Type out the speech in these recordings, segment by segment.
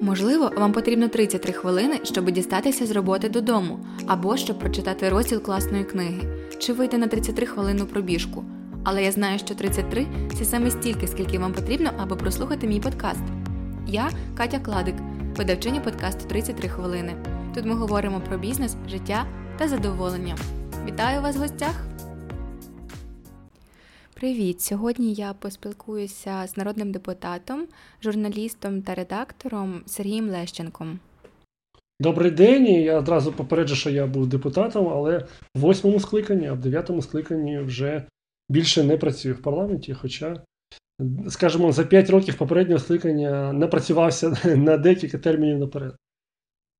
Можливо, вам потрібно 33 хвилини, щоб дістатися з роботи додому, або щоб прочитати розділ класної книги, чи вийти на 33 хвилину пробіжку. Але я знаю, що 33 це саме стільки, скільки вам потрібно, аби прослухати мій подкаст. Я Катя Кладик, видавчиня подкасту 33 хвилини. Тут ми говоримо про бізнес, життя та задоволення. Вітаю вас в гостях! Привіт! Сьогодні я поспілкуюся з народним депутатом, журналістом та редактором Сергієм Лещенком. Добрий день. Я одразу попереджу, що я був депутатом, але в восьмому скликанні, а в дев'ятому скликанні вже більше не працюю в парламенті. Хоча, скажімо, за п'ять років попереднього скликання напрацювався на декілька термінів наперед.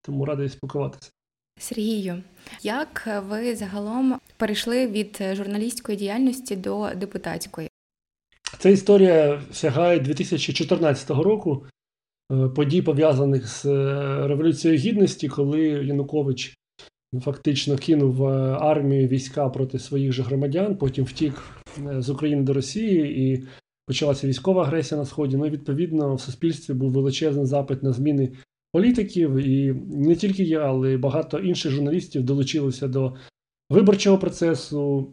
Тому радий спілкуватися. Сергію, як ви загалом перейшли від журналістської діяльності до депутатської? Ця історія сягає 2014 року, е, подій пов'язаних з е, Революцією Гідності, коли Янукович фактично кинув е, армію війська проти своїх же громадян, потім втік з України до Росії і почалася військова агресія на Сході. Ну, відповідно, в суспільстві був величезний запит на зміни політиків, і не тільки я, але й багато інших журналістів долучилися до виборчого процесу,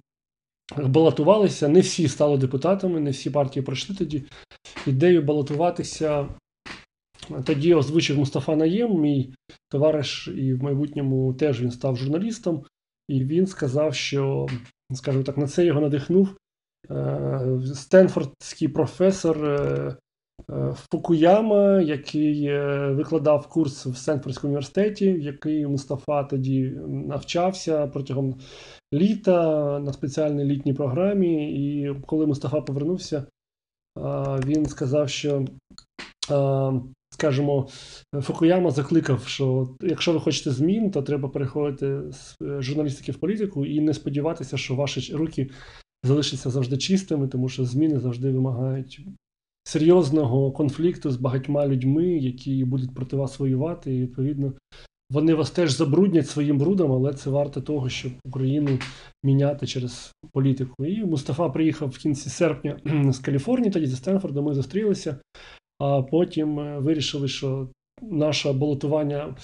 балотувалися. Не всі стали депутатами, не всі партії пройшли тоді. Ідею балотуватися тоді озвучив Мустафа Наєм, мій товариш, і в майбутньому теж він став журналістом, і він сказав, що, скажімо так, на це його надихнув. Е, Стенфордський професор е, Фукуяма, який е, викладав курс в Стенфордському університеті, в який Мустафа тоді навчався протягом літа на спеціальній літній програмі. І коли Мустафа повернувся, він сказав, що, скажімо, Фукуяма закликав, що якщо ви хочете змін, то треба переходити з журналістики в політику і не сподіватися, що ваші руки залишаться завжди чистими, тому що зміни завжди вимагають серйозного конфлікту з багатьма людьми, які будуть проти вас воювати, і відповідно вони вас теж забруднять своїм брудом, але це варто того, щоб Україну міняти через політику. І Мустафа приїхав в кінці серпня з Каліфорнії, тоді зі Стенфорда ми зустрілися, а потім е, вирішили, що наше балотування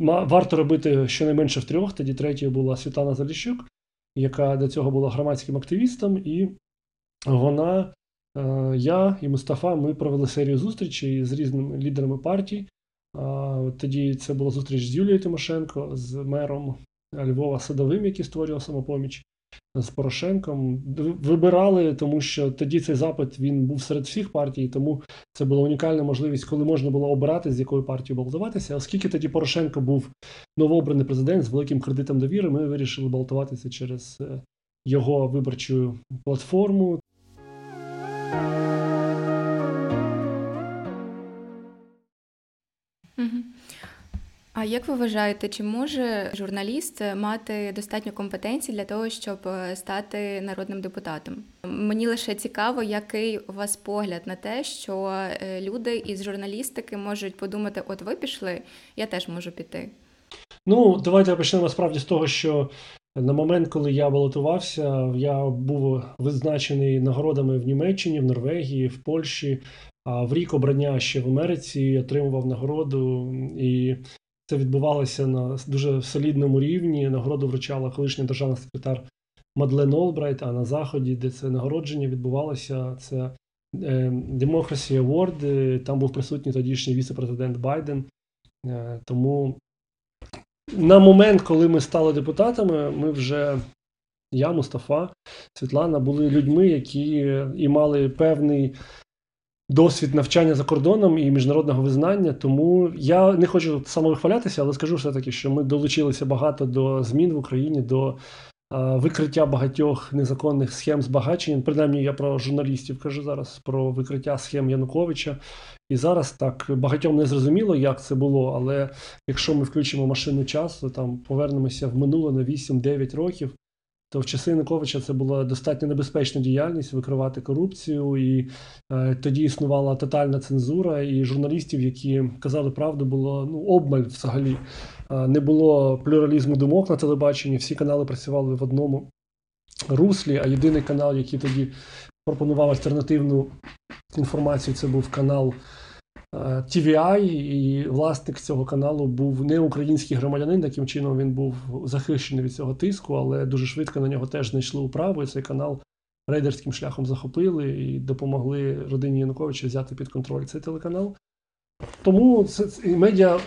варто робити щонайменше в трьох. Тоді третьою була Світлана Заліщук, яка до цього була громадським активістом, і вона я і Мустафа ми провели серію зустрічей з різними лідерами партій. Тоді це була зустріч з Юлією Тимошенко, з мером Львова Садовим, який створював самопоміч, з Порошенком. Вибирали, тому що тоді цей запит він був серед всіх партій, тому це була унікальна можливість, коли можна було обирати, з якою партією балотуватися. Оскільки тоді Порошенко був новообраний президент з великим кредитом довіри, ми вирішили балотуватися через е, його виборчу платформу. А як ви вважаєте, чи може журналіст мати достатньо компетенцій для того, щоб е, стати народним депутатом? Мені лише цікаво, який у вас погляд на те, що е, люди із журналістики можуть подумати: от ви пішли, я теж можу піти. Ну, давайте почнемо справді з того, що на момент, коли я балотувався, я був визначений нагородами в Німеччині, в Норвегії, в Польщі. А в рік обрання ще в Америці отримував нагороду, і це відбувалося на дуже солідному рівні. Нагороду вручала колишня державна секретар Мадлен Олбрайт. А на заході, де це нагородження відбувалося, це е, Democracy Award, Там був присутній тодішній віце-президент Байден. Е, тому на момент, коли ми стали депутатами, ми вже. Я, Мустафа, Світлана були людьми, які і мали певний досвід навчання за кордоном і міжнародного визнання. Тому я не хочу самовихвалятися, але скажу все-таки, що ми долучилися багато до змін в Україні, до викриття багатьох незаконних схем збагачення. Принаймні, я про журналістів кажу зараз про викриття схем Януковича. І зараз так багатьом не зрозуміло, як це було. Але якщо ми включимо машину часу, там повернемося в минуле на 8-9 років то в часи Януковича це була достатньо небезпечна діяльність викривати корупцію, і е, тоді існувала тотальна цензура, і журналістів, які казали правду, було ну обмаль взагалі. Е, не було плюралізму думок на телебаченні. Всі канали працювали в одному руслі. А єдиний канал, який тоді пропонував альтернативну інформацію, це був канал TVI, і власник цього каналу був не український громадянин, таким чином він був захищений від цього тиску, але дуже швидко на нього теж знайшли управу. і Цей канал рейдерським шляхом захопили і допомогли родині Януковича взяти під контроль цей телеканал. Тому це медіа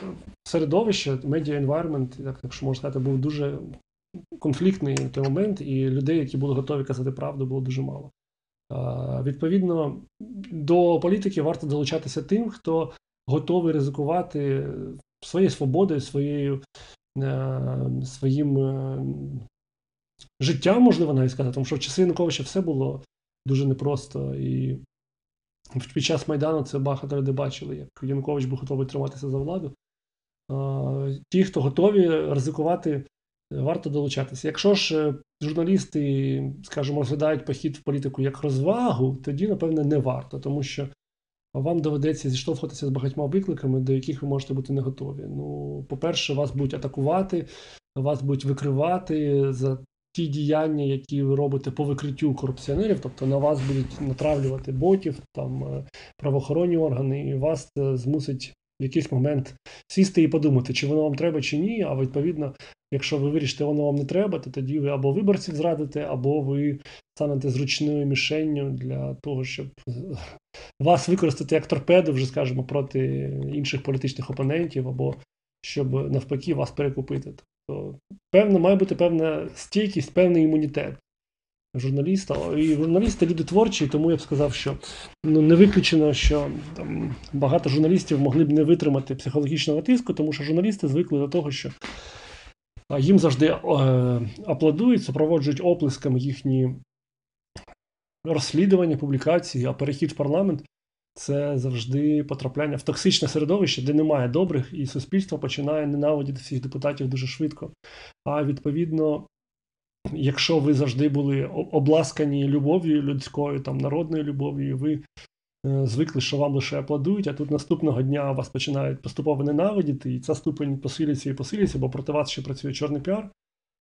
середовище, медіа як якщо можна сказати, був дуже конфліктний той момент, і людей, які були готові казати правду, було дуже мало. Відповідно, до політики варто долучатися тим, хто готовий ризикувати своєю свободою, своєю, е, своїм е, життям, можливо, навіть сказати, тому що в часи Януковича все було дуже непросто. І під час Майдану це багато людей бачили, як Янукович був готовий триматися за владу. Ті, хто готові ризикувати, варто долучатися. Якщо ж е, журналісти, скажімо, розглядають похід в політику як розвагу, тоді, напевне, не варто, тому що вам доведеться зіштовхуватися з багатьма викликами, до яких ви можете бути не готові. Ну, по-перше, вас будуть атакувати, вас будуть викривати за ті діяння, які ви робите по викриттю корупціонерів, тобто на вас будуть натравлювати ботів, там е, правоохоронні органи, і вас це змусить в якийсь момент сісти і подумати, чи воно вам треба, чи ні. А відповідно, якщо ви вирішите, воно вам не треба, то тоді ви або виборців зрадите, або ви станете зручною мішенню для того, щоб вас використати як торпеду, вже скажімо, проти інших політичних опонентів, або щоб навпаки вас перекупити. Тобто, певно, має бути певна стійкість, певний імунітет журналіста. І журналісти люди творчі, тому я б сказав, що ну, не виключено, що там, багато журналістів могли б не витримати психологічного тиску, тому що журналісти звикли до того, що їм завжди е, аплодують, супроводжують оплесками їхні розслідування, публікації, а перехід в парламент це завжди потрапляння в токсичне середовище, де немає добрих, і суспільство починає ненавидіти всіх депутатів дуже швидко. А відповідно, якщо ви завжди були обласкані любов'ю людською, там народною любов'ю, ви е, звикли, що вам лише аплодують, а тут наступного дня вас починають поступово ненавидіти, і ця ступень посилюється і посилюється, бо проти вас ще працює чорний піар,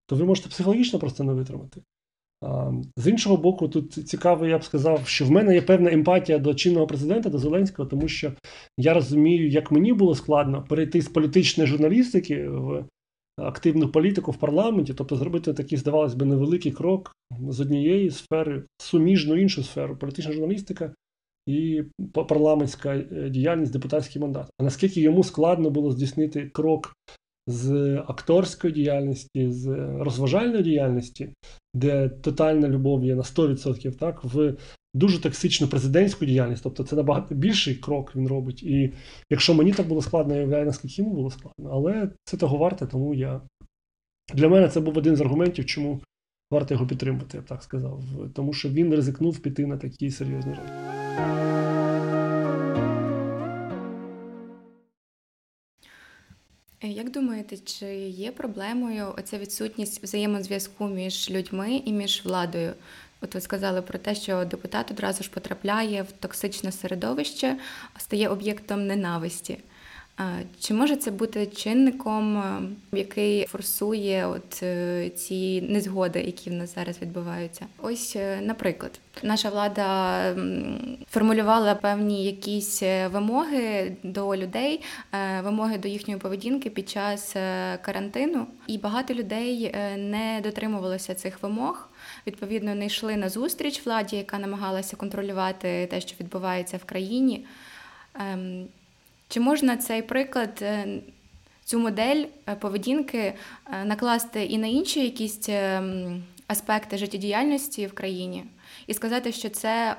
то ви можете психологічно просто не витримати. З іншого боку, тут цікаво, я б сказав, що в мене є певна емпатія до чинного президента, до Зеленського, тому що я розумію, як мені було складно перейти з політичної журналістики в активну політику в парламенті, тобто зробити такий, здавалось би, невеликий крок з однієї сфери, суміжну іншу сферу, політична журналістика і парламентська е, діяльність, депутатський мандат. А наскільки йому складно було здійснити крок з акторської діяльності, з розважальної діяльності, де тотальна любов є на 100%, так, в дуже токсичну президентську діяльність. Тобто це набагато більший крок він робить. І якщо мені так було складно, я уявляю, наскільки йому було складно. Але це того варте, тому я. Для мене це був один з аргументів, чому варто його підтримати, я б так сказав. Тому що він ризикнув піти на такі серйозні речі. Е, як думаєте, чи є проблемою оця відсутність взаємозв'язку між людьми і між владою? От ви сказали про те, що депутат одразу ж потрапляє в токсичне середовище, стає об'єктом ненависті. Чи може це бути чинником, е, який форсує от е, ці незгоди, які в нас зараз відбуваються? Ось, е, наприклад, наша влада формулювала певні якісь вимоги до людей, вимоги до їхньої поведінки під час карантину, і багато людей не дотримувалося цих вимог. Відповідно, не йшли на зустріч владі, яка намагалася контролювати те, що відбувається в країні. Ем, чи можна цей приклад, е, цю модель е, поведінки е, накласти і на інші якісь аспекти життєдіяльності в країні, і сказати, що це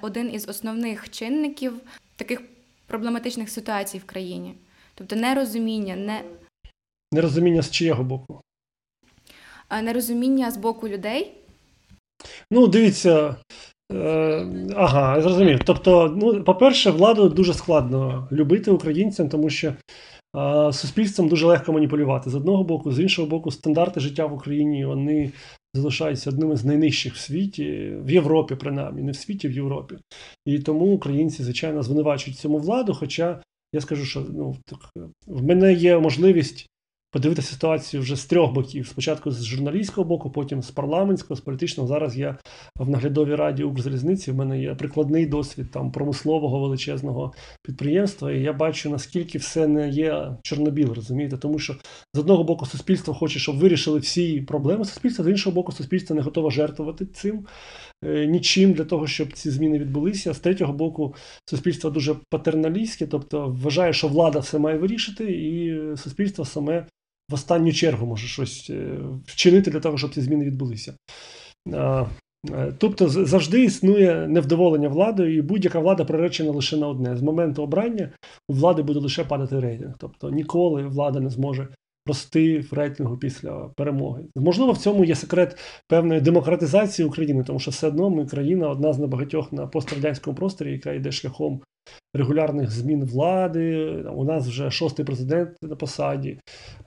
один із основних чинників таких проблематичних ситуацій в країні? Тобто нерозуміння, не нерозуміння з чиєго боку? Нерозуміння з боку людей. Ну, дивіться, Е, ага, зрозумів. Тобто, ну, по-перше, владу дуже складно любити українцям, тому що а, суспільством дуже легко маніпулювати з одного боку, з іншого боку, стандарти життя в Україні вони залишаються одними з найнижчих в світі, в Європі, принаймні, не в світі, в Європі. І тому українці, звичайно, звинувачують цьому владу. Хоча я скажу, що ну, так, в мене є можливість подивитися ситуацію вже з трьох боків: спочатку з журналістського боку, потім з парламентського, з політичного. Зараз я в наглядовій раді Укрзалізниці. В мене є прикладний досвід там промислового величезного підприємства, і я бачу наскільки все не є чорнобіл, розумієте, тому що з одного боку суспільство хоче, щоб вирішили всі проблеми суспільства, з іншого боку, суспільство не готове жертвувати цим. Е, нічим для того, щоб ці зміни відбулися. З третього боку, суспільство дуже патерналістське, тобто вважає, що влада все має вирішити, і суспільство саме в останню чергу може щось е, вчинити для того, щоб ці зміни відбулися. Е, тобто завжди існує невдоволення владою, і будь-яка влада приречена лише на одне. З моменту обрання у влади буде лише падати рейтинг. Тобто ніколи влада не зможе рости в рейтингу після перемоги. Можливо, в цьому є секрет певної демократизації України, тому що все одно ми країна одна з небагатьох на пострадянському просторі, яка йде шляхом регулярних змін влади. У нас вже шостий президент на посаді,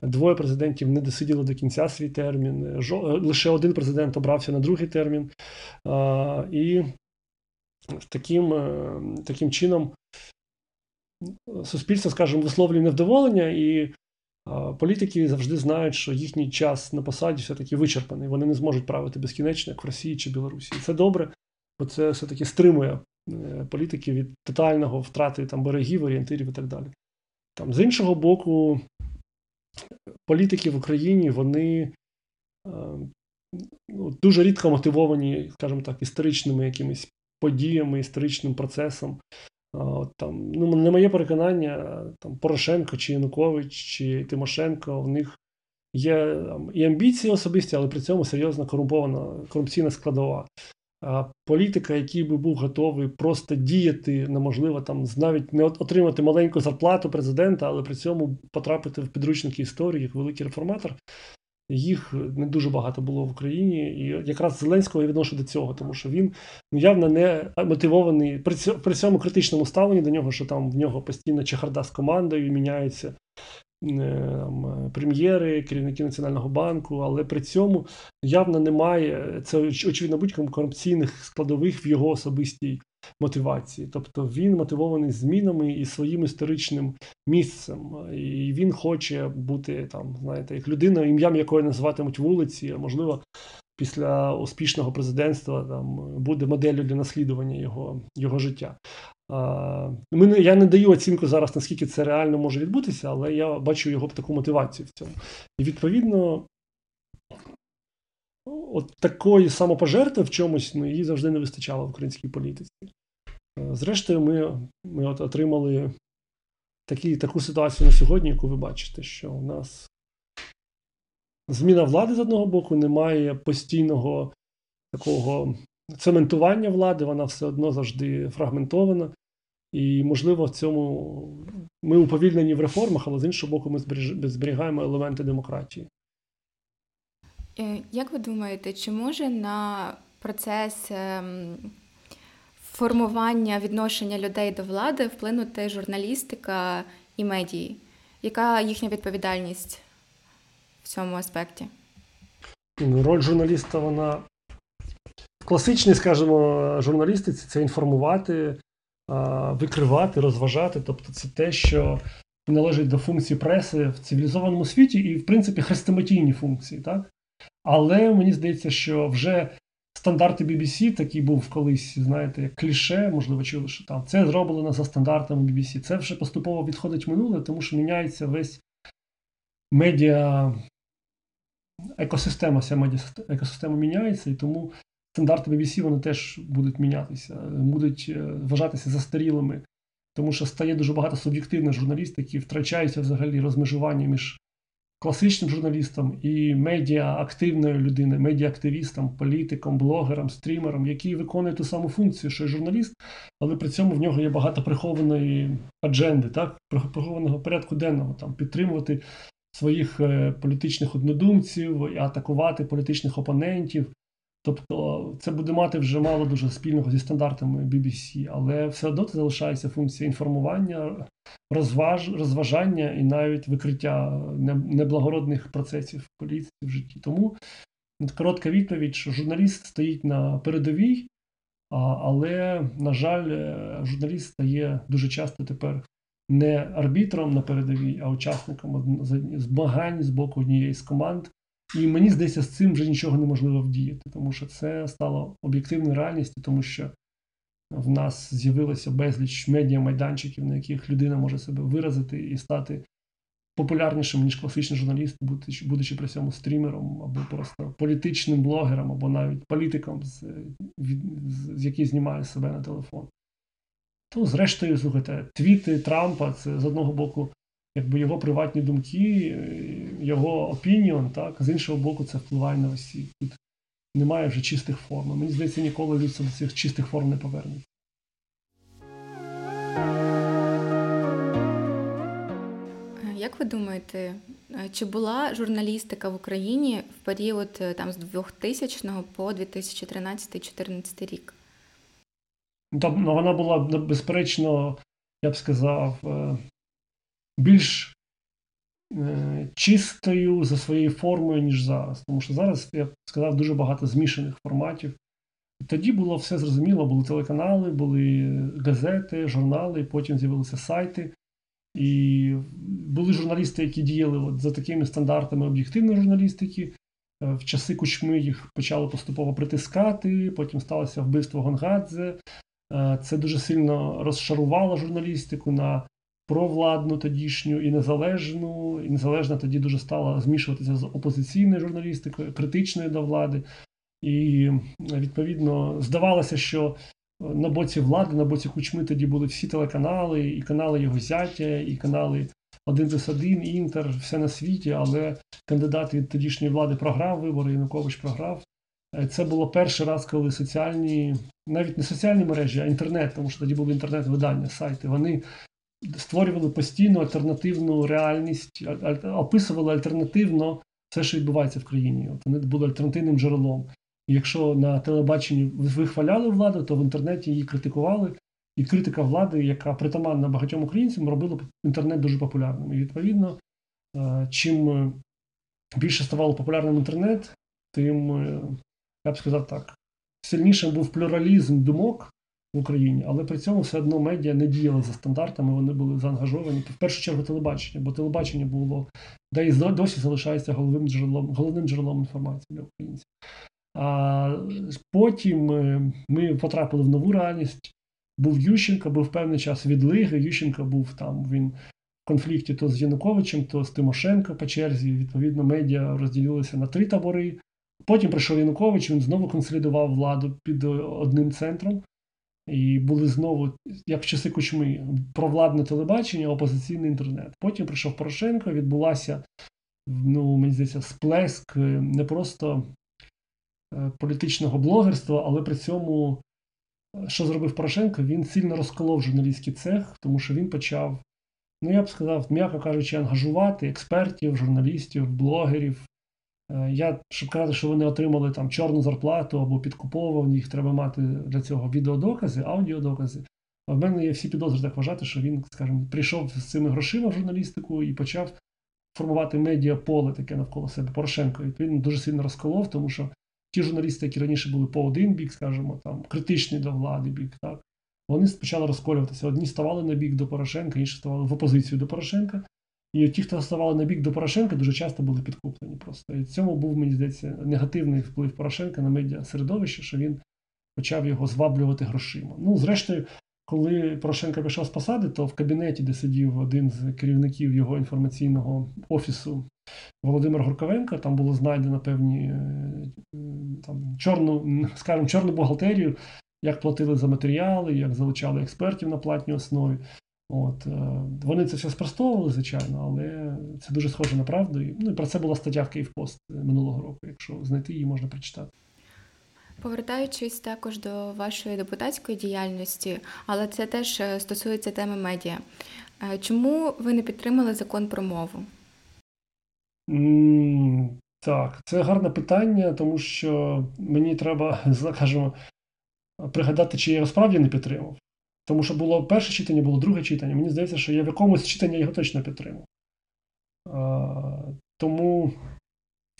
двоє президентів не досиділи до кінця свій термін. Лише один президент обрався на другий термін. І таким, е, таким чином. Суспільство, скажімо, висловлює невдоволення, і Політики завжди знають, що їхній час на посаді все-таки вичерпаний. Вони не зможуть правити безкінечно, як в Росії чи Білорусі. І це добре, бо це все-таки стримує е, політики від тотального втрати там берегів, орієнтирів і так далі. Там, З іншого боку, політики в Україні вони е, ну, дуже рідко мотивовані, скажімо так, історичними якимись подіями, історичним процесом. От, там, ну, Не моє переконання, там, Порошенко чи Янукович, чи Тимошенко, в них є там, і амбіції особисті, але при цьому серйозно корумпована корупційна складова. А політика, який би був готовий просто діяти, неможливо там навіть не отримати маленьку зарплату президента, але при цьому потрапити в підручники історії як великий реформатор, їх не дуже багато було в Україні, і якраз Зеленського я відношу до цього, тому що він ну, явно не мотивований при цьому, при цьому критичному ставленні до нього, що там в нього постійно чехарда з командою міняється е, там, прем'єри, керівники Національного банку, але при цьому явно немає це очевидно будь-кому корупційних складових в його особистій мотивації. Тобто він мотивований змінами і своїм історичним місцем. І він хоче бути там, знаєте, як людина, ім'ям якої називатимуть вулиці, а можливо. Після успішного президентства там буде моделлю для наслідування його його життя. Ми, Я не даю оцінку зараз, наскільки це реально може відбутися, але я бачу його таку мотивацію в цьому. І відповідно, от такої самопожертви в чомусь ну, її завжди не вистачало в українській політиці. Зрештою, ми ми от отримали такі, таку ситуацію на сьогодні, яку ви бачите, що у нас зміна влади з одного боку, немає постійного такого цементування влади, вона все одно завжди фрагментована. І, можливо, в цьому ми уповільнені в реформах, але з іншого боку, ми зберігаємо елементи демократії. Е, як ви думаєте, чи може на процес ем, формування відношення людей до влади вплинути журналістика і медії? Яка їхня відповідальність в цьому аспекті? Ну, роль журналіста, вона в класичній, скажімо, журналістиці це інформувати, викривати, розважати. Тобто це те, що належить до функції преси в цивілізованому світі і, в принципі, хрестоматійні функції. так? Але мені здається, що вже стандарти BBC, такий був колись, знаєте, як кліше, можливо, чули, що там це зроблено за стандартами BBC. Це вже поступово відходить в минуле, тому що міняється весь медіа екосистема, вся медіа екосистема міняється, і тому стандарти BBC вони теж будуть мінятися, будуть е, вважатися застарілими. Тому що стає дуже багато суб'єктивних журналістики, втрачається взагалі розмежування між класичним журналістом і медіа активною людиною, медіа-активістом, політиком, блогером, стрімером, який виконує ту саму функцію, що й журналіст, але при цьому в нього є багато прихованої адженди, так, прихованого порядку денного, там підтримувати своїх е, політичних однодумців, атакувати політичних опонентів. Тобто це буде мати вже мало дуже спільного зі стандартами BBC, але все одно це залишається функція інформування, розваж, розважання і навіть викриття неблагородних процесів поліції в житті. Тому коротка відповідь, що журналіст стоїть на передовій, але, на жаль, е, журналіст стає дуже часто тепер не арбітром на передовій, а учасником змагань з боку однієї з команд. І мені здається, з цим вже нічого неможливо вдіяти, тому що це стало об'єктивною реальністю, тому що в нас з'явилося безліч медіа-майданчиків, на яких людина може себе виразити і стати популярнішим, ніж класичний журналіст, будучи, при цьому стрімером, або просто політичним блогером, або навіть політиком, з, з, який знімає себе на телефон. То, зрештою, слухайте, твіти Трампа це з одного боку, якби його приватні думки, його опініон, так, з іншого боку, це впливає на Росію. Тут немає вже чистих форм. Мені здається, ніколи людство до цих чистих форм не повернеться. Як ви думаєте, чи була журналістика в Україні в період е, там з 2000 по 2013-2014 рік? Ну, вона була безперечно, я б сказав, е, більш е, чистою за своєю формою, ніж зараз. Тому що зараз, я б сказав, дуже багато змішаних форматів. Тоді було все зрозуміло, були телеканали, були газети, журнали, потім з'явилися сайти. І були журналісти, які діяли от за такими стандартами об'єктивної журналістики. Е, в часи кучми їх почали поступово притискати, потім сталося вбивство Гонгадзе. Е, це дуже сильно розшарувало журналістику на провладну тодішню і незалежну. І незалежна тоді дуже стала змішуватися з опозиційною журналістикою, критичною до влади. І відповідно здавалося, що на боці влади, на боці кучми тоді були всі телеканали, і канали його зяття, і канали 1 плюс 1, Інтер, все на світі, але кандидат від тодішньої влади програв вибори, Янукович програв. Е, це було перший раз, коли соціальні, навіть не соціальні мережі, а інтернет, тому що тоді були інтернет-видання, сайти. Вони створювали постійну альтернативну реальність, описували альтернативно все, що відбувається в країні. От Вони були альтернативним джерелом. І якщо на телебаченні вихваляли владу, то в інтернеті її критикували. І критика влади, яка притаманна багатьом українцям, робила інтернет дуже популярним. І відповідно, е, чим більше ставало популярним інтернет, тим е, я б сказав так, сильнішим був плюралізм думок в Україні, але при цьому все одно медіа не діяли за стандартами, вони були заангажовані. В першу чергу телебачення, бо телебачення було, де і досі залишається головним джерелом, головним джерелом інформації для українців. А потім е, ми потрапили в нову реальність. Був Ющенко, був певний час відлиги. Ющенко був там, він в конфлікті то з Януковичем, то з Тимошенко по черзі. Відповідно, медіа розділилися на три табори. Потім прийшов Янукович, він знову консолідував владу під одним центром. І були знову, як в часи кучми, провладне телебачення, опозиційний інтернет. Потім прийшов Порошенко, відбулася, ну, мені здається, сплеск е, не просто е, політичного блогерства, але при цьому, е, що зробив Порошенко, він сильно розколов журналістський цех, тому що він почав, ну я б сказав, м'яко кажучи, ангажувати експертів, журналістів, блогерів, я щоб казати, що вони отримали там чорну зарплату або підкуповувані, їх треба мати для цього відеодокази, аудіодокази. А в мене є всі підозри так вважати, що він, скажімо, прийшов з цими грошима в журналістику і почав формувати медіаполе таке навколо себе Порошенко. І він дуже сильно розколов, тому що ті журналісти, які раніше були по один бік, скажімо, там критичний до влади бік, так вони почали розколюватися. Одні ставали на бік до Порошенка, інші ставали в опозицію до Порошенка. І ті, хто ставали на бік до Порошенка, дуже часто були підкуплені просто. І цьому був, мені здається, негативний вплив Порошенка на медіа середовище, що він почав його зваблювати грошима. Ну, зрештою, коли Порошенко пішов з посади, то в кабінеті, де сидів один з керівників його інформаційного офісу Володимир Горковенко, там було знайдено певні е, там, чорну, скажімо, чорну бухгалтерію, як платили за матеріали, як залучали експертів на платній основі. От, е, Вони це все спростовували, звичайно, але це дуже схоже на правду. Ну і про це була стаття в Київпост минулого року. Якщо знайти її, можна прочитати. Повертаючись також до вашої депутатської діяльності, але це теж е, стосується теми медіа. Е, чому ви не підтримали закон про мову? Mm, так, це гарне питання, тому що мені треба, скажімо, пригадати, чи я його справді не підтримав. Тому що було перше читання, було друге читання. Мені здається, що я в якомусь читанні його точно підтримав. Тому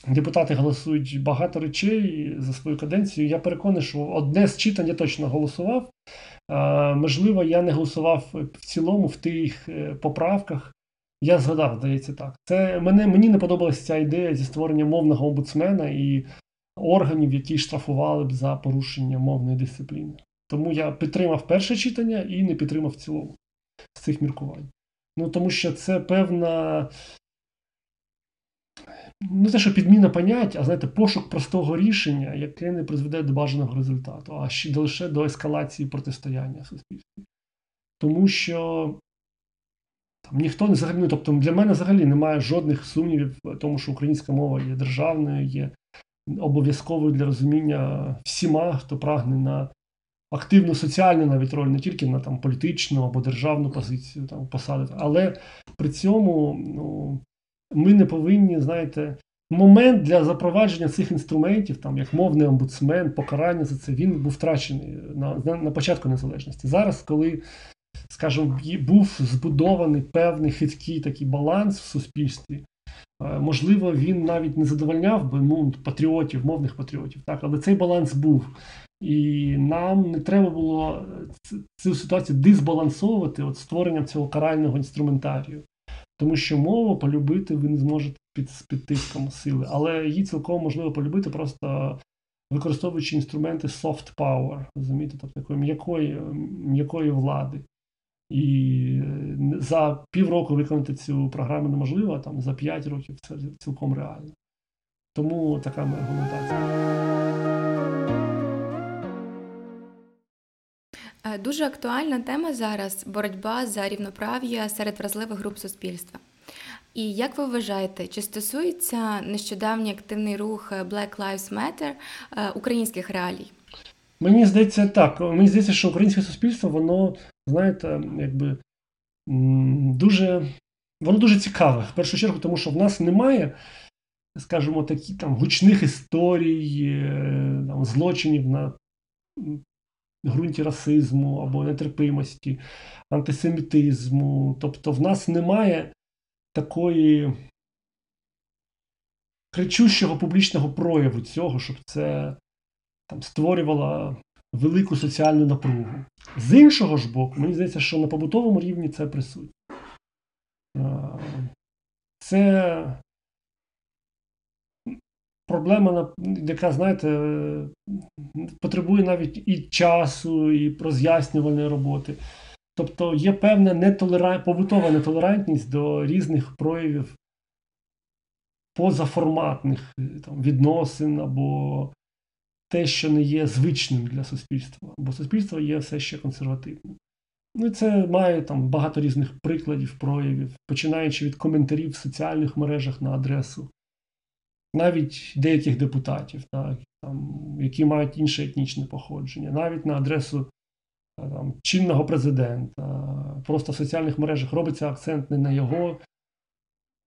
депутати голосують багато речей за свою каденцію. Я переконаний, що одне з читань я точно голосував. Можливо, я не голосував в цілому в тих е, поправках. Я згадав, здається, так. Це мене, Мені не подобалася ця ідея зі створення мовного омбудсмена і органів, які штрафували б за порушення мовної дисципліни. Тому я підтримав перше читання і не підтримав в цілому з цих міркувань. Ну тому що це певна. Не те, що підміна понять, а знаєте, пошук простого рішення, яке не призведе до бажаного результату, а ще лише до ескалації протистояння суспільстві. Тому що там ніхто не взагалі, ну, тобто для мене взагалі немає жодних сумнівів тому, що українська мова є державною, є обов'язковою для розуміння всіма, хто прагне на активну соціальну навіть роль, не тільки на там політичну або державну позицію там посадити. Але при цьому ну, ми не повинні, знаєте, момент для запровадження цих інструментів, там як мовний омбудсмен, покарання за це, він був втрачений на, на, на початку незалежності. Зараз, коли. Скажімо, був збудований певний хиткий такий баланс в суспільстві. Е, можливо, він навіть не задовольняв би ну, патріотів, мовних патріотів, так, але цей баланс був. І нам не треба було цю ситуацію дисбалансовувати от створенням цього карального інструментарію. Тому що мову полюбити ви не зможете під під тиском сили, але її цілком можливо полюбити, просто використовуючи інструменти soft power, розумієте, тобто такої м'якої м'якої влади. І за півроку виконати цю програму неможливо, а там за 5 років це цілком реально. Тому така моя аргументація. Дуже актуальна тема зараз боротьба за рівноправ'я серед вразливих груп суспільства. І як ви вважаєте, чи стосується нещодавній активний рух Black Lives Matter е, українських реалій? Мені здається, так. Мені здається, що українське суспільство, воно, знаєте, якби дуже воно дуже цікаве. В першу чергу, тому що в нас немає, скажімо, такі там гучних історій, е, там, злочинів на ґрунті расизму або нетерпимості, антисемітизму. Тобто в нас немає такої кричущого публічного прояву цього, щоб це там, створювало велику соціальну напругу. З іншого ж боку, мені здається, що на побутовому рівні це присутнє. Це проблема, яка, знаєте, потребує навіть і часу, і роз'яснювальної роботи. Тобто є певна нетолерант... побутова нетолерантність до різних проявів позаформатних там, відносин або те, що не є звичним для суспільства, бо суспільство є все ще консервативним. Ну це має там багато різних прикладів, проявів, починаючи від коментарів в соціальних мережах на адресу навіть деяких депутатів, так, там, які мають інше етнічне походження, навіть на адресу там, чинного президента, просто в соціальних мережах робиться акцент не на його,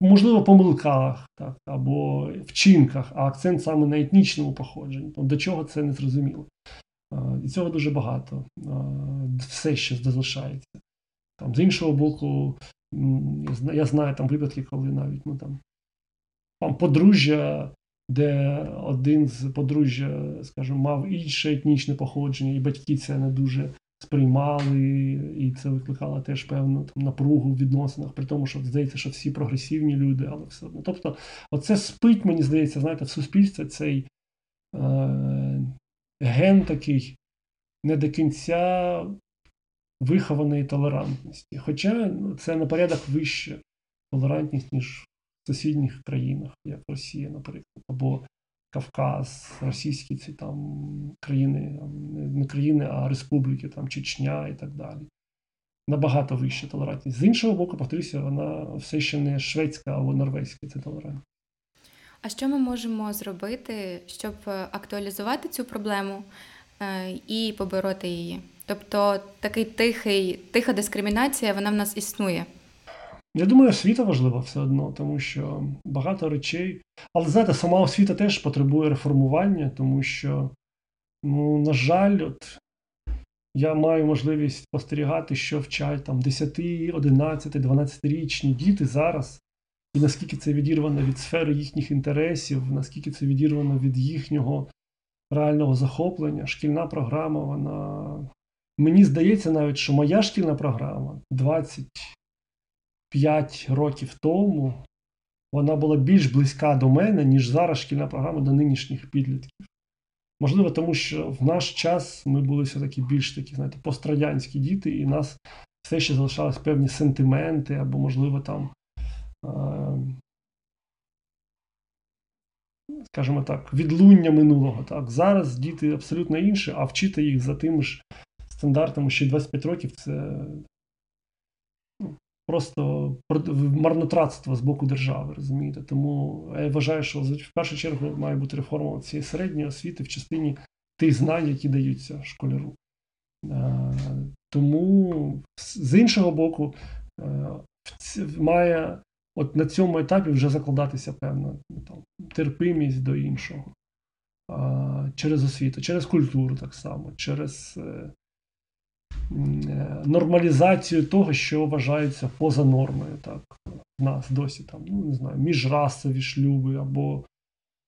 можливо, помилках так, або вчинках, а акцент саме на етнічному походженні. До чого це не зрозуміло. І цього дуже багато, все ще залишається. Там, З іншого боку, я знаю там випадки, коли навіть ну, там, там подружжя, де один з подружжя, скажімо, мав інше етнічне походження, і батьки це не дуже сприймали, і це викликало теж певну там, напругу в відносинах, при тому, що здається, що всі прогресивні люди, але все одно. Тобто, оце спить, мені здається, знаєте, в суспільстві цей е, ген такий не до кінця вихованої толерантності. Хоча ну, це на порядок вище толерантність, ніж сусідніх країнах, як Росія, наприклад, або Кавказ, російські ці там країни, не країни, а республіки, там Чечня і так далі. Набагато вища толерантність. З іншого боку, повторюся, вона все ще не шведська або норвезька це толерантність. А що ми можемо зробити, щоб актуалізувати цю проблему е, і побороти її? Тобто такий тихий, тиха дискримінація, вона в нас існує. Я думаю, освіта важлива все одно, тому що багато речей. Але знаєте, сама освіта теж потребує реформування, тому що, ну, на жаль, от я маю можливість спостерігати, що вчать там 10, 11, 12-річні діти зараз і наскільки це відірвано від сфери їхніх інтересів, наскільки це відірвано від їхнього реального захоплення. Шкільна програма, вона. Мені здається, навіть, що моя шкільна програма 25 років тому вона була більш близька до мене, ніж зараз шкільна програма до нинішніх підлітків. Можливо, тому що в наш час ми були все-таки більш такі, знаєте, пострадянські діти, і нас все ще залишались певні сентименти, або, можливо, там, скажімо так, відлуння минулого. Так? Зараз діти абсолютно інші, а вчити їх за тими ж стандартами ще 25 років це просто марнотратство з боку держави, розумієте? Тому я вважаю, що в першу чергу має бути реформа цієї середньої освіти в частині тих знань, які даються школяру. Тому з іншого боку, має от на цьому етапі вже закладатися певна ну, там, терпимість до іншого через освіту, через культуру так само, через е, Е, нормалізацію того, що вважається поза нормою. Так, В нас досі там, ну не знаю, міжрасові шлюби або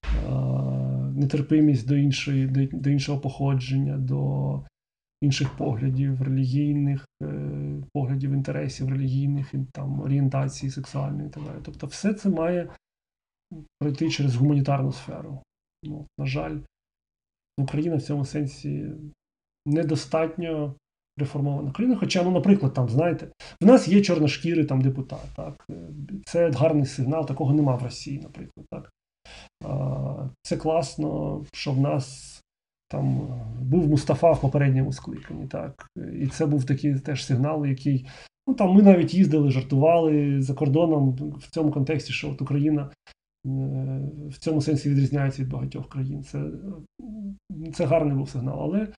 е, нетерпимість до іншої, до, до іншого походження, до інших поглядів, релігійних, е, поглядів інтересів, релігійних там, орієнтації сексуальної і так далі. Тобто, все це має пройти через гуманітарну сферу. Ну, На жаль, Україна в цьому сенсі недостатньо реформована країна. Хоча, ну, наприклад, там, знаєте, в нас є чорношкірий там депутат. так, Це гарний сигнал, такого нема в Росії, наприклад. так. Це класно, що в нас там був Мустафа в попередньому скликанні. так. І це був такий теж сигнал, який. Ну там ми навіть їздили, жартували за кордоном в цьому контексті, що от Україна е, в цьому сенсі відрізняється від багатьох країн. Це це гарний був сигнал. Але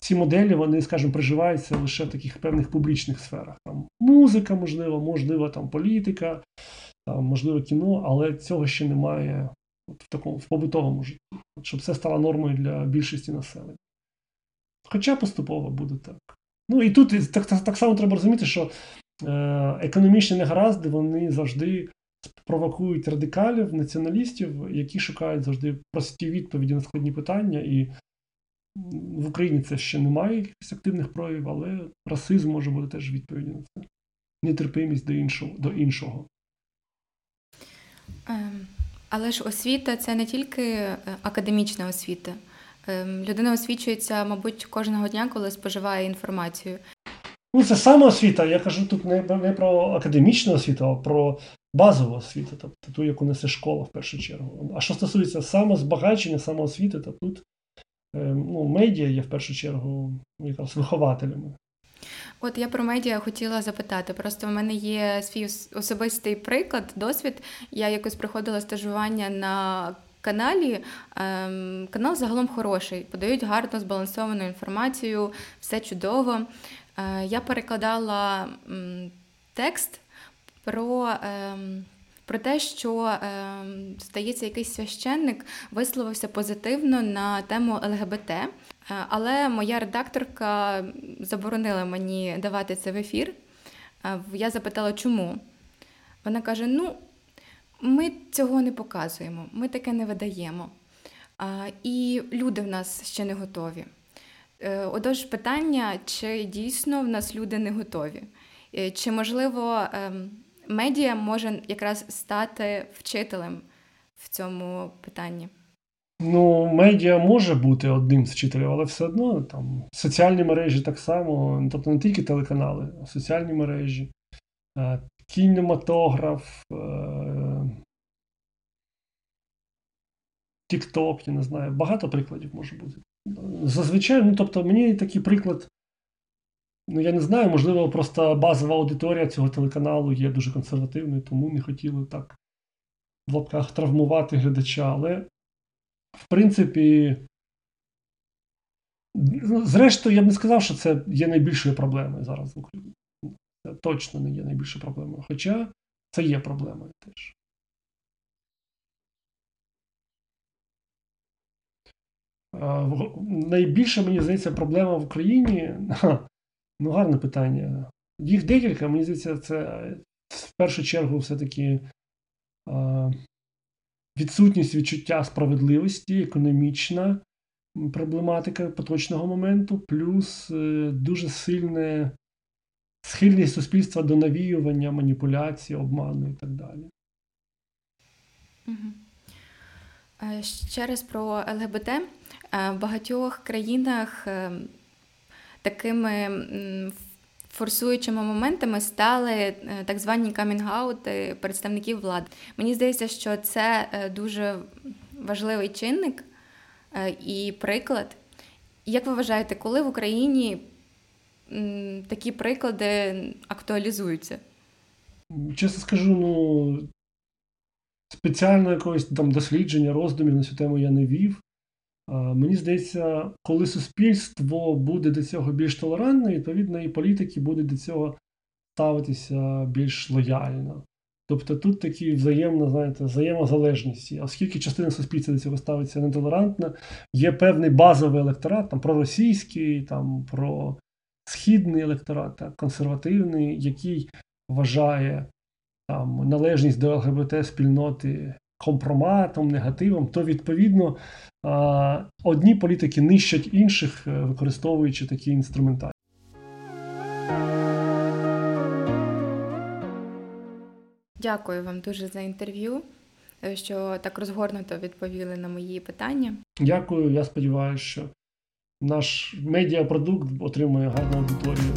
ці моделі, вони, скажімо, приживаються лише в таких певних публічних сферах. Там Музика, можливо, можливо, там політика, там, можливо, кіно, але цього ще немає от в такому в побутовому житті, щоб це стало нормою для більшості населення. Хоча поступово буде так. Ну і тут так, так, так само треба розуміти, що е, економічні негаразди вони завжди провокують радикалів, націоналістів, які шукають завжди прості відповіді на складні питання. і в Україні це ще немає якихось активних проявів, але расизм може бути теж відповіддю на це. Нетерпимість до іншого. до іншого. Ем, але ж освіта це не тільки е, академічна освіта. Ем, людина освічується, мабуть, кожного дня, коли споживає інформацію. Ну, це саме освіта. Я кажу тут не, не про академічну освіту, а про базову освіту, тобто ту, яку несе школа в першу чергу. А що стосується самозбагачення, самоосвіти, то тут ну, медіа є в першу чергу якраз вихователями. От я про медіа хотіла запитати. Просто в мене є свій особистий приклад, досвід. Я якось приходила стажування на каналі. Ем, канал загалом хороший, подають гарно збалансовану інформацію, все чудово. Е, я перекладала текст про. Ем, про те, що е, здається, якийсь священник висловився позитивно на тему ЛГБТ, е, але моя редакторка заборонила мені давати це в ефір. Е, я запитала, чому? Вона каже: Ну, ми цього не показуємо, ми таке не видаємо. І люди в нас ще не готові. Отож, питання, чи дійсно в нас люди не готові? Чи можливо ем, медіа може якраз стати вчителем в цьому питанні? Ну, медіа може бути одним з вчителів, але все одно там соціальні мережі так само, тобто не тільки телеканали, а соціальні мережі, е, кінематограф, Тікток, я не знаю, багато прикладів може бути. Зазвичай, ну тобто, мені такий приклад Ну, я не знаю, можливо, просто базова аудиторія цього телеканалу є дуже консервативною, тому не хотіли так в лапках травмувати глядача. Але, в принципі, ну, зрештою, я б не сказав, що це є найбільшою проблемою зараз в Україні. Це точно не є найбільшою проблемою. Хоча це є проблемою теж. Найбільша, мені здається, проблема в Україні Ну, гарне питання. Їх декілька, мені здається, це в першу чергу, все-таки відсутність відчуття справедливості, економічна проблематика поточного моменту, плюс е, дуже сильне схильність суспільства до навіювання, маніпуляції, обману і так далі. Ще раз про ЛГБТ. Е, в багатьох країнах е, такими форсуючими моментами стали е, так звані камінгаути представників влади. Мені здається, що це дуже важливий чинник і приклад. Як ви вважаєте, коли в Україні такі приклади актуалізуються? Чесно скажу, ну спеціально якогось там дослідження, роздумів на цю тему я не вів. Мені здається, коли суспільство буде до цього більш толерантне, відповідно, і політики будуть до цього ставитися більш лояльно. Тобто тут такі взаємно, знаєте, взаємозалежність. Оскільки частина суспільства до цього ставиться нетолерантно, є певний базовий електорат, там проросійський, там про східний електорат, так, консервативний, який вважає там належність до ЛГБТ спільноти компроматом, негативом, то відповідно одні політики нищать інших, е, використовуючи такі інструментарії. Дякую вам дуже за інтерв'ю, е, що так розгорнуто відповіли на мої питання. Дякую. Я сподіваюся, що наш медіапродукт отримує гарну аудиторію.